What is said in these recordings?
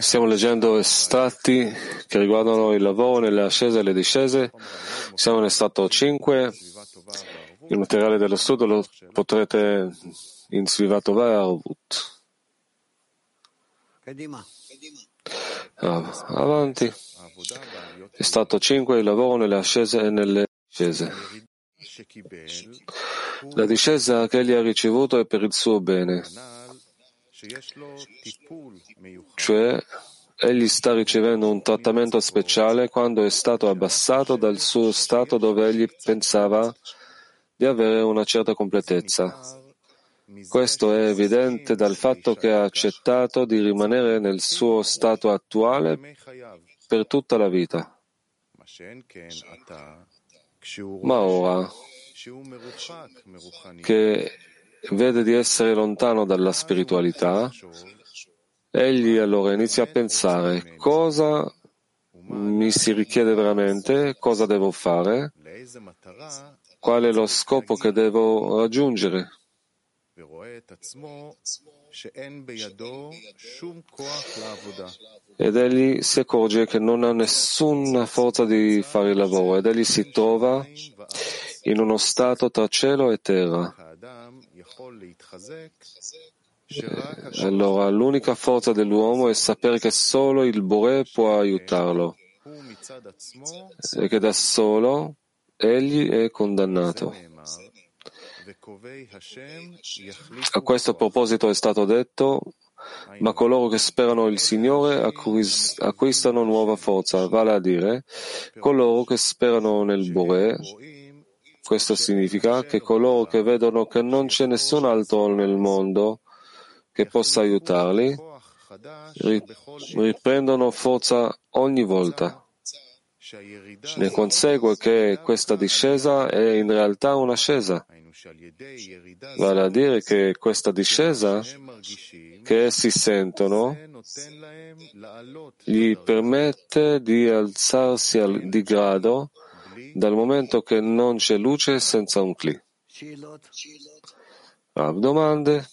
Stiamo leggendo estratti che riguardano il lavoro nelle ascese e le discese. Siamo nell'estratto 5. Il materiale dello studio lo potrete in Svivato Vervut. Ah, avanti. Estratto 5. Il lavoro nelle ascese e nelle discese. La discesa che egli ha ricevuto è per il suo bene, cioè egli sta ricevendo un trattamento speciale quando è stato abbassato dal suo stato dove egli pensava di avere una certa completezza. Questo è evidente dal fatto che ha accettato di rimanere nel suo stato attuale per tutta la vita. Ma ora, che vede di essere lontano dalla spiritualità, egli allora inizia a pensare cosa mi si richiede veramente, cosa devo fare, qual è lo scopo che devo raggiungere. Ed egli si accorge che non ha nessuna forza di fare il lavoro ed egli si trova in uno stato tra cielo e terra. Eh, allora l'unica forza dell'uomo è sapere che solo il Bore può aiutarlo. e che da solo egli è condannato. A questo proposito è stato detto, ma coloro che sperano il Signore acquistano nuova forza, vale a dire, coloro che sperano nel Bore questo significa che coloro che vedono che non c'è nessun altro nel mondo che possa aiutarli riprendono forza ogni volta. Ne consegue che questa discesa è in realtà un'ascesa. Vale a dire che questa discesa che essi sentono gli permette di alzarsi di grado dal momento che non c'è luce senza un cli. Rav, domande?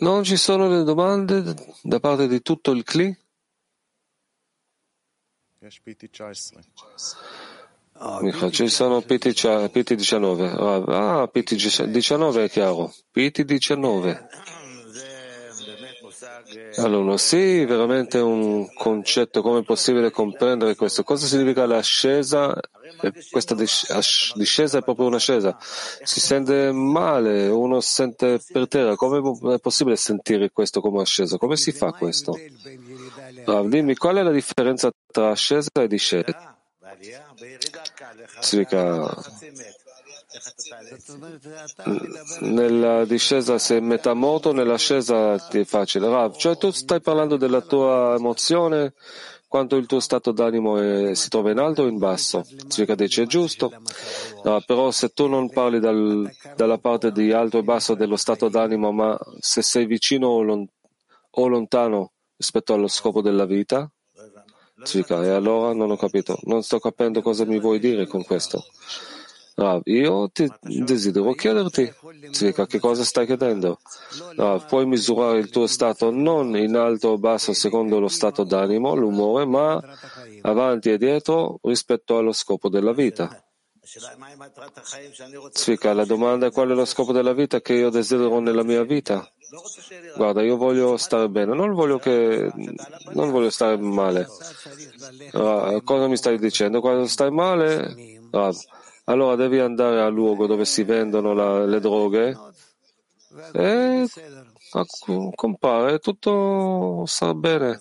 Non ci sono le domande da parte di tutto il cli? Ci sono PT19. Ah, PT19 è chiaro. PT19. Allora, sì, veramente un concetto, come è possibile comprendere questo? Cosa significa l'ascesa? Questa discesa è proprio un'ascesa. Si sente male, uno sente per terra. Come è possibile sentire questo come ascesa? Come si fa questo? Ah, dimmi, qual è la differenza tra ascesa e discesa? Significa nella discesa sei metà moto, nell'ascesa è facile. Rav, cioè tu stai parlando della tua emozione quanto il tuo stato d'animo è, si trova in alto o in basso. Significa dice è giusto, no, però se tu non parli dal, dalla parte di alto e basso dello stato d'animo, ma se sei vicino o, lon, o lontano rispetto allo scopo della vita, significa, e allora non ho capito, non sto capendo cosa mi vuoi dire con questo. Rav, io ti desidero chiederti, Zika, che cosa stai chiedendo? Rav, puoi misurare il tuo stato non in alto o basso secondo lo stato d'animo, l'umore, ma avanti e dietro rispetto allo scopo della vita. Zvika, la domanda è qual è lo scopo della vita che io desidero nella mia vita? Guarda, io voglio stare bene, non voglio, che, non voglio stare male. Allora, cosa mi stai dicendo? Quando stai male, Rav, allora devi andare al luogo dove si vendono la, le droghe e compare, tutto sta bene.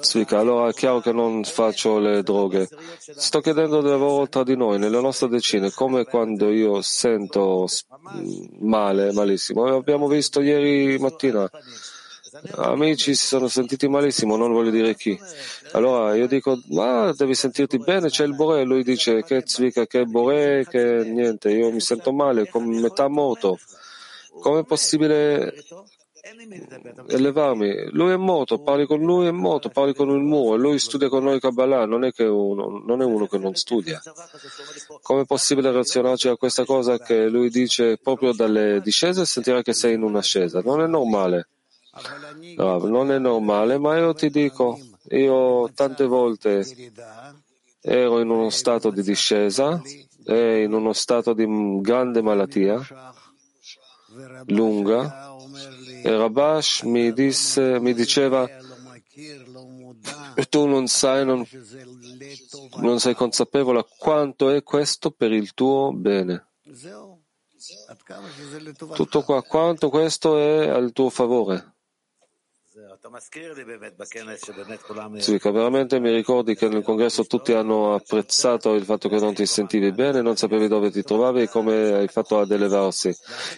Sì, allora è chiaro che non faccio le droghe. Sto chiedendo del lavoro tra di noi, nelle nostre decine, come quando io sento male, malissimo. Abbiamo visto ieri mattina amici si sono sentiti malissimo, non voglio dire chi. Allora io dico, ma devi sentirti bene, c'è il Bore. Lui dice, che zvika, che Bore, che niente, io mi sento male, con metà morto. Com'è possibile elevarmi. Lui è morto, parli con lui, è morto, parli con il muro, lui studia con noi Kabbalah, non è, che uno, non è uno che non studia. Come è possibile relazionarci a questa cosa che lui dice proprio dalle discese sentirà che sei in un'ascesa? Non è normale. No, non è normale, ma io ti dico, io tante volte ero in uno stato di discesa e in uno stato di grande malattia lunga e Rabash mi, disse, mi diceva tu non sai, non, non sei consapevole quanto è questo per il tuo bene. Tutto qua, quanto questo è al tuo favore. Sì, veramente mi ricordi che nel congresso tutti hanno apprezzato il fatto che non ti sentivi bene, non sapevi dove ti trovavi e come hai fatto ad elevarsi.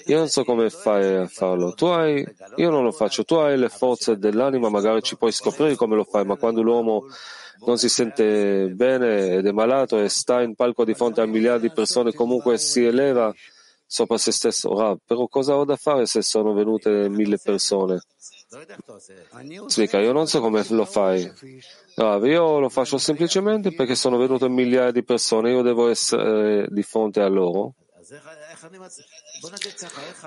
Io non so come fai a farlo. Tu hai, io non lo faccio. Tu hai le forze dell'anima, magari ci puoi scoprire come lo fai, ma quando l'uomo non si sente bene ed è malato e sta in palco di fronte a miliardi di persone, comunque si eleva sopra se stesso. Rav, però cosa ho da fare se sono venute mille persone? Svika, io non so come lo fai. No, io lo faccio semplicemente perché sono venute migliaia di persone, io devo essere di fronte a loro.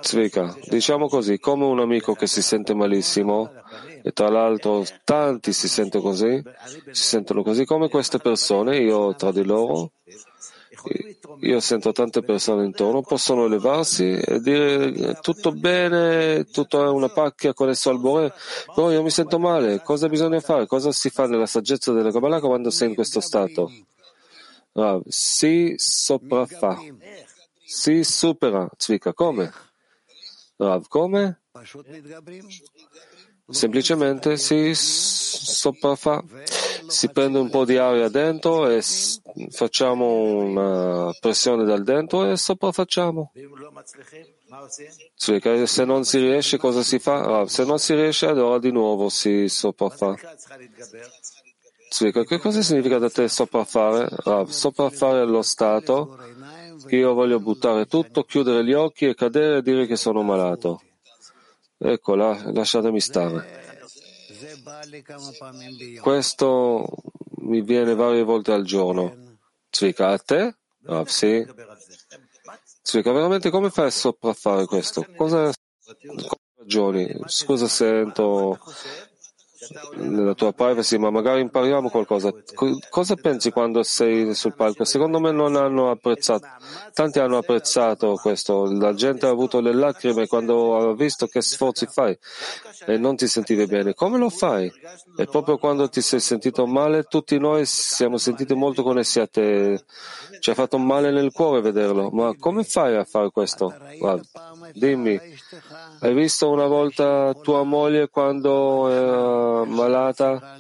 Zvika, diciamo così, come un amico che si sente malissimo, e tra l'altro tanti si sentono così, si sentono così come queste persone, io tra di loro, io sento tante persone intorno, possono elevarsi e dire tutto bene, tutto è una pacchia connesso al Bore, però io mi sento male, cosa bisogna fare? Cosa si fa nella saggezza della Kabbalah quando sei in questo stato? Rav, si sopraffa, si supera, Zvika, come? Rav, come? Semplicemente si sopraffa, si prende un po' di aria dentro e facciamo una pressione dal dentro e sopraffacciamo. Se non si riesce cosa si fa? Se non si riesce allora di nuovo si sopraffa. Che cosa significa da te sopraffare? Sopraffare lo stato che io voglio buttare tutto, chiudere gli occhi e cadere e dire che sono malato. Ecco, là, lasciatemi stare. Questo mi viene varie volte al giorno. Zvika, a te? Ah, sì. Zvika, veramente come fai a sopraffare questo? Cosa, ragioni? Scusa se entro nella tua privacy, ma magari impariamo qualcosa. cosa pensi quando sei sul palco? Secondo me non hanno apprezzato, tanti hanno apprezzato questo, la gente ha avuto le lacrime quando ha visto che sforzi fai e non ti sentivi bene. Come lo fai? E proprio quando ti sei sentito male, tutti noi siamo sentiti molto connessi a te, ci ha fatto male nel cuore vederlo, ma come fai a fare questo? Guarda, dimmi, hai visto una volta tua moglie quando era malata,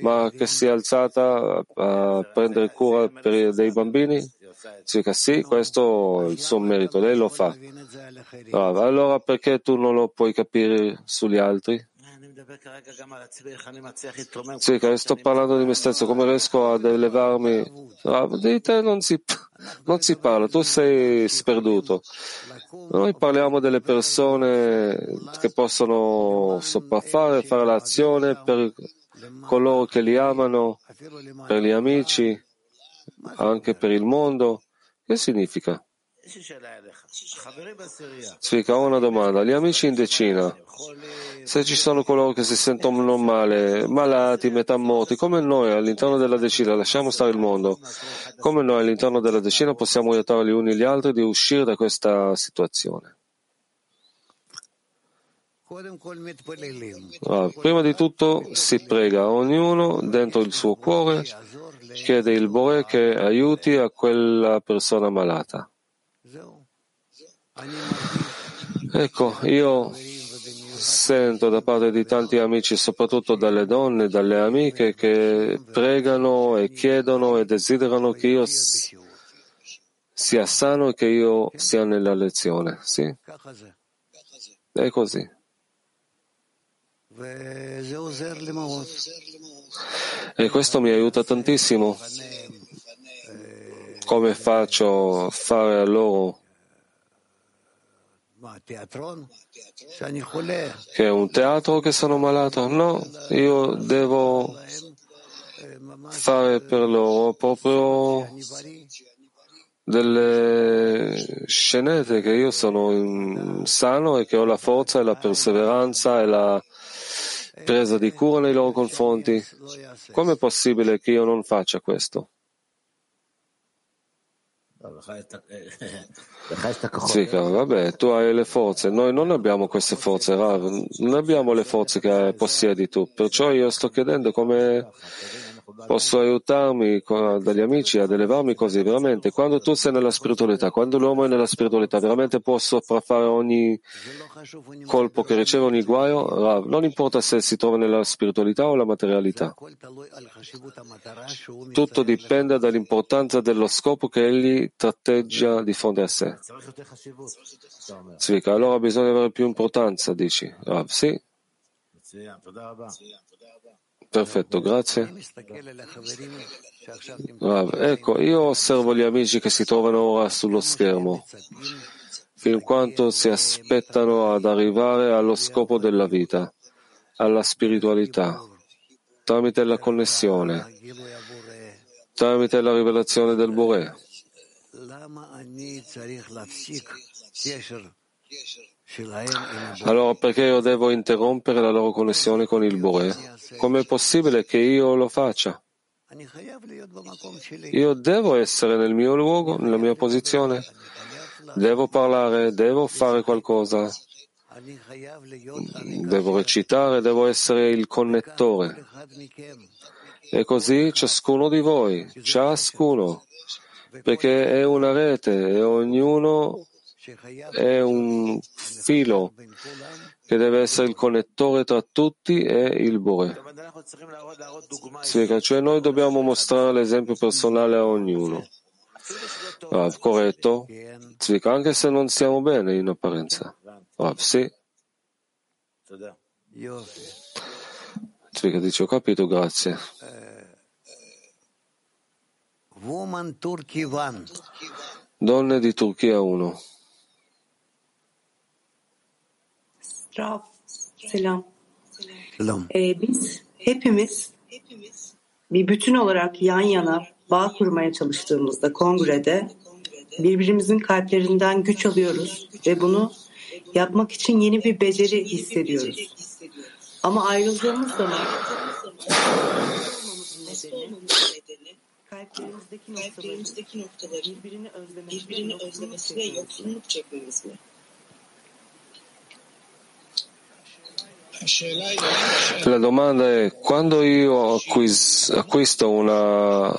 ma che si è alzata a prendere cura dei bambini? Dica sì, questo è il suo merito, lei lo fa. Allora perché tu non lo puoi capire sugli altri? Sì, sto parlando di me stesso, come riesco ad elevarmi? di te non si, non si parla, tu sei sperduto. Noi parliamo delle persone che possono sopraffare, fare l'azione per coloro che li amano, per gli amici, anche per il mondo. Che significa? Svika, ho una domanda. Gli amici in decina, se ci sono coloro che si sentono male, malati, metà morti, come noi all'interno della decina, lasciamo stare il mondo, come noi all'interno della decina possiamo aiutare gli uni gli altri di uscire da questa situazione? Ah, prima di tutto si prega, ognuno dentro il suo cuore chiede il Bore che aiuti a quella persona malata. Ecco, io sento da parte di tanti amici, soprattutto dalle donne, dalle amiche, che pregano e chiedono e desiderano che io sia sano e che io sia nella lezione. Sì? È così. E questo mi aiuta tantissimo. Come faccio a fare a loro Che è un teatro che sono malato? No, io devo fare per loro proprio delle scenette che io sono sano e che ho la forza e la perseveranza e la presa di cura nei loro confronti. Com'è possibile che io non faccia questo? Sì, vabbè, tu hai le forze, noi non abbiamo queste forze, Rav, non abbiamo le forze che possiedi tu, perciò io sto chiedendo come posso aiutarmi dagli amici ad elevarmi così, veramente, quando tu sei nella spiritualità, quando l'uomo è nella spiritualità, veramente può sopraffare ogni colpo che riceve, ogni guaio, Rav, non importa se si trova nella spiritualità o nella materialità. Tutto dipende dall'importanza dello scopo che egli tratteggia di fronte a sé. Zvika, allora bisogna avere più importanza, dici. Rav, sì. Perfetto, grazie. Rav, ecco, io osservo gli amici che si trovano ora sullo schermo, fin quanto si aspettano ad arrivare allo scopo della vita, alla spiritualità, tramite la connessione, tramite la rivelazione del Boré. Allora perché io devo interrompere la loro connessione con il Bore? Com'è possibile che io lo faccia? Io devo essere nel mio luogo, nella mia posizione, devo parlare, devo fare qualcosa, devo recitare, devo essere il connettore. E così ciascuno di voi, ciascuno, perché è una rete e ognuno è un filo che deve essere il connettore tra tutti e il Bore. Spiega, cioè noi dobbiamo mostrare l'esempio personale a ognuno. Rav, corretto? Zvika, anche se non stiamo bene in apparenza. Rav, sì. Zvika dice, ho capito, grazie. Donne di Turchia 1. Rav, selam. Selam. Ee, biz hepimiz bir bütün olarak yan yana bağ kurmaya çalıştığımızda kongrede birbirimizin kalplerinden güç alıyoruz ve bunu yapmak için yeni bir beceri hissediyoruz. Ama ayrıldığımız zaman kalplerimizdeki noktaları birbirini özlemesi, birbirini özlemesi ve yoksunluk çekmemiz mi? La domanda è quando io acquis- acquisto una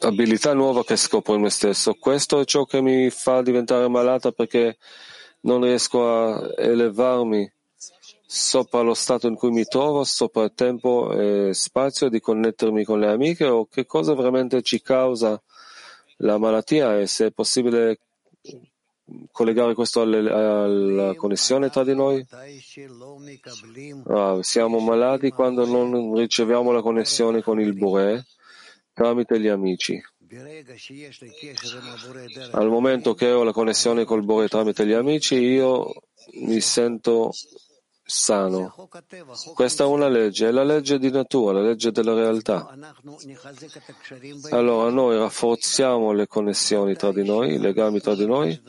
abilità nuova che scopro in me stesso, questo è ciò che mi fa diventare malata perché non riesco a elevarmi sopra lo stato in cui mi trovo, sopra il tempo e spazio di connettermi con le amiche o che cosa veramente ci causa la malattia e se è possibile collegare questo alle, alla connessione tra di noi? Ah, siamo malati quando non riceviamo la connessione con il Bure tramite gli amici. Al momento che ho la connessione col Bore tramite gli amici, io mi sento sano. Questa è una legge, è la legge di natura, la legge della realtà. Allora noi rafforziamo le connessioni tra di noi, i legami tra di noi.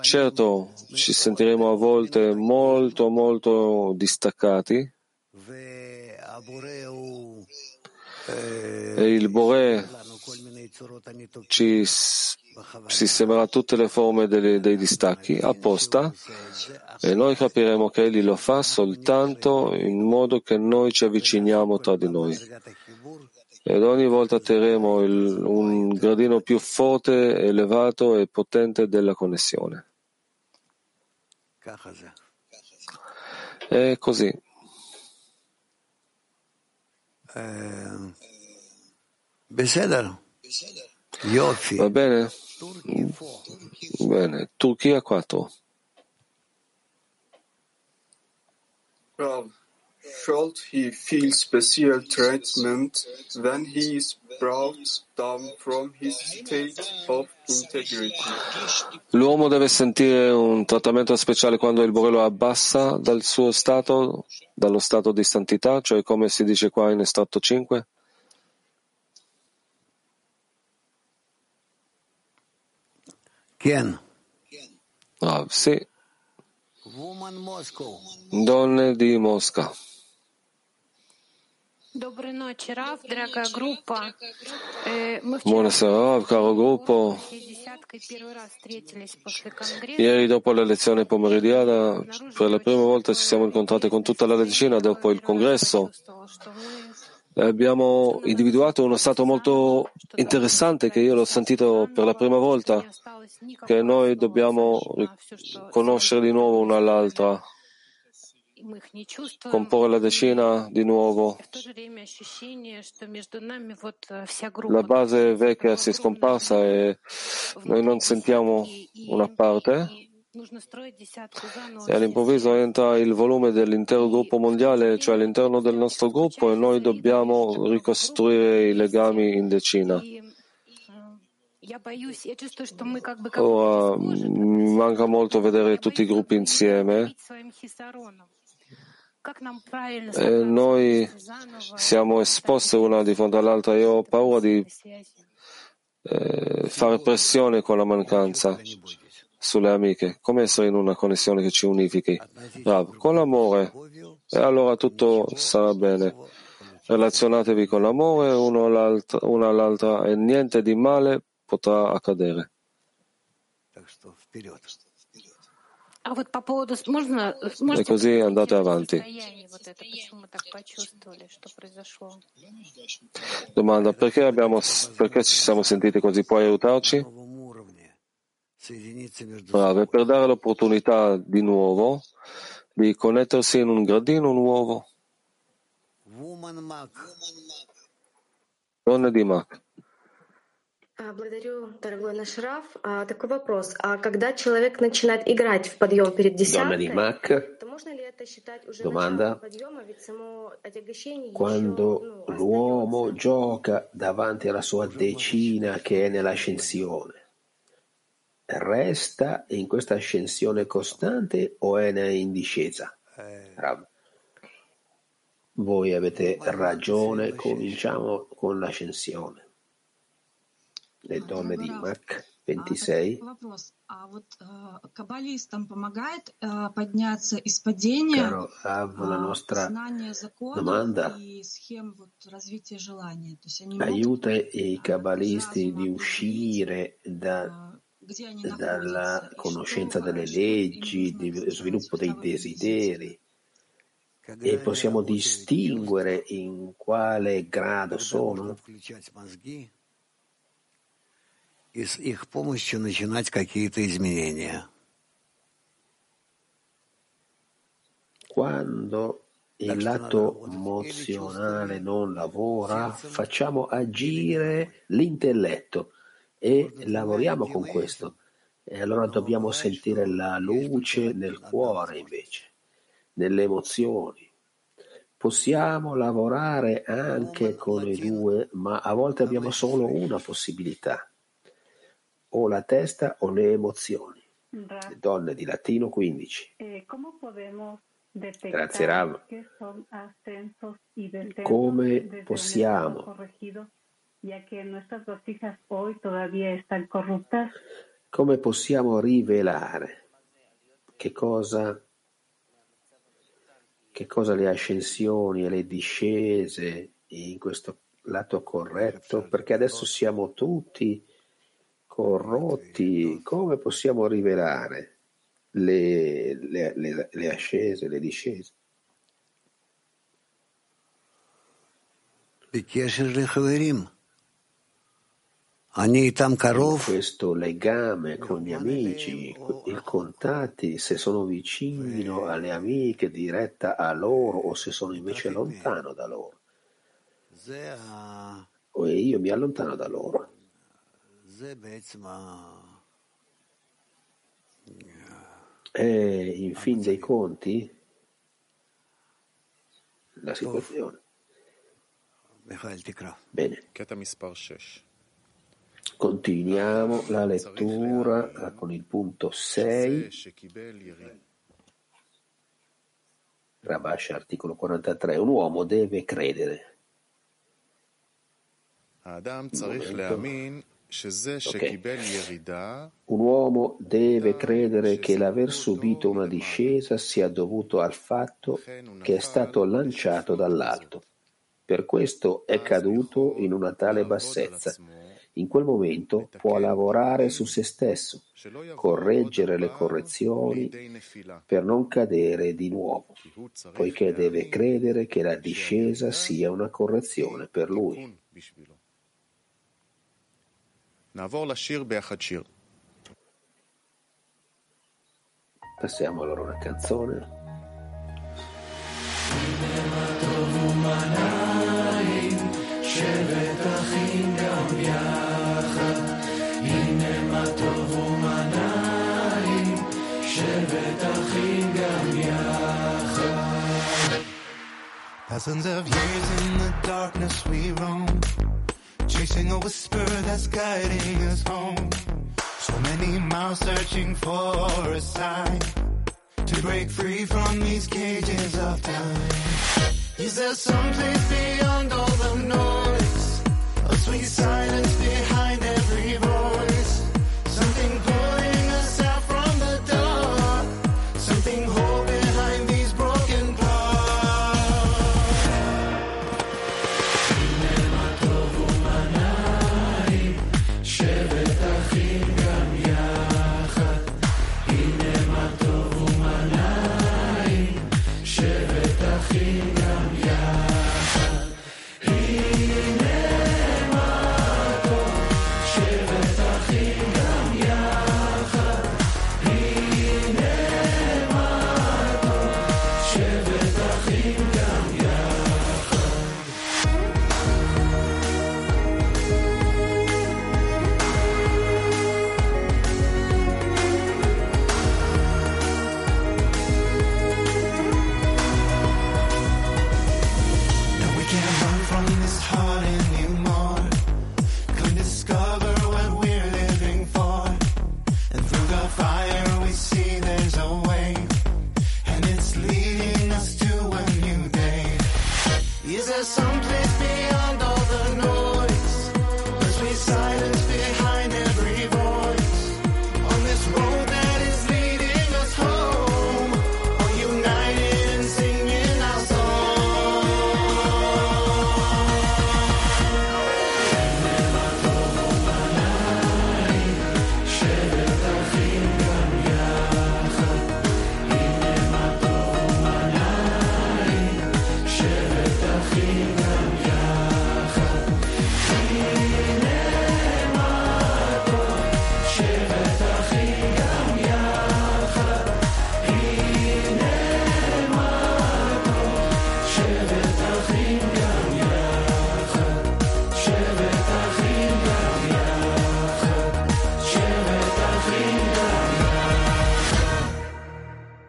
Certo, ci sentiremo a volte molto, molto distaccati. E il Bore ci sistemerà tutte le forme dei, dei distacchi apposta e noi capiremo che Egli lo fa soltanto in modo che noi ci avviciniamo tra di noi. Ed ogni volta otterremo il, un gradino più forte, elevato e potente della connessione. È così. Eh, Va bene? Bene. Turchia 4. should he feel special treatment when he is brought down from his state of integrity? L'uomo deve sentire un trattamento speciale quando il Borello abbassa dal suo stato, dallo stato di santità, cioè come si dice qua in estratto 5? Ah, sì. Donne di Mosca. Buonasera, Rav, caro gruppo. Ieri dopo la lezione pomeridiana, per la prima volta ci siamo incontrati con tutta la decina dopo il congresso abbiamo individuato uno stato molto interessante che io l'ho sentito per la prima volta, che noi dobbiamo conoscere di nuovo una all'altra, comporre la decina di nuovo. La base vecchia si è scomparsa e noi non sentiamo una parte e all'improvviso entra il volume dell'intero gruppo mondiale, cioè all'interno del nostro gruppo, e noi dobbiamo ricostruire i legami in decina. Ora mi manca molto vedere tutti i gruppi insieme. E noi siamo esposti una di fronte all'altra. Io ho paura di eh, fare pressione con la mancanza sulle amiche, come essere in una connessione che ci unifichi. Rav, con l'amore, e allora tutto sarà bene. Relazionatevi con l'amore uno all'altra, una all'altra e niente di male potrà accadere. E così andate avanti. Domanda, perché, abbiamo, perché ci siamo sentiti così? Puoi aiutarci? Brave, per dare l'opportunità di nuovo di connettersi in un gradino nuovo. Donne di Mac. Благодарю, дорогой наш Раф. Такой вопрос. А когда человек начинает играть в подъем перед десяткой, то можно ли это считать уже началом подъема? Ведь само отягощение Quando l'uomo gioca davanti alla sua decina che è nell'ascensione, resta in questa ascensione costante o è in discesa? Rav. Voi avete ragione, cominciamo con l'ascensione. Le donne di Mac 26. Caro Rav, la nostra domanda aiuta i cabalisti di uscire da dalla conoscenza delle leggi, dello sviluppo dei desideri. E possiamo distinguere in quale grado sono. Quando il lato emozionale non lavora, facciamo agire l'intelletto e lavoriamo con questo. E allora dobbiamo sentire la luce nel cuore invece, nelle emozioni. Possiamo lavorare anche con i due, ma a volte abbiamo solo una possibilità, o la testa o le emozioni. Le donne di latino 15. Grazie Rav. Come possiamo ya que nuestras vasijas hoy todavía están corruptas. Come possiamo rivelare che cosa, che cosa le ascensioni e le discese in questo lato corretto? Perché adesso siamo tutti corrotti. Come possiamo rivelare le, le, le, le ascese, le discese? Questo legame con gli amici, i contatti, se sono vicino alle amiche, diretta a loro o se sono invece lontano da loro. O io mi allontano da loro. E in fin dei conti, la situazione. Bene. Continuiamo la lettura con il punto 6. Rabash, articolo 43. Un uomo deve credere. Okay. Un uomo deve credere che l'aver subito una discesa sia dovuto al fatto che è stato lanciato dall'alto. Per questo è caduto in una tale bassezza. In quel momento può lavorare su se stesso, correggere le correzioni per non cadere di nuovo, poiché deve credere che la discesa sia una correzione per lui. Passiamo allora a una canzone. Thousands of years in the darkness we roam, chasing a whisper that's guiding us home. So many miles searching for a sign to break free from these cages of time. Is there some place beyond Sing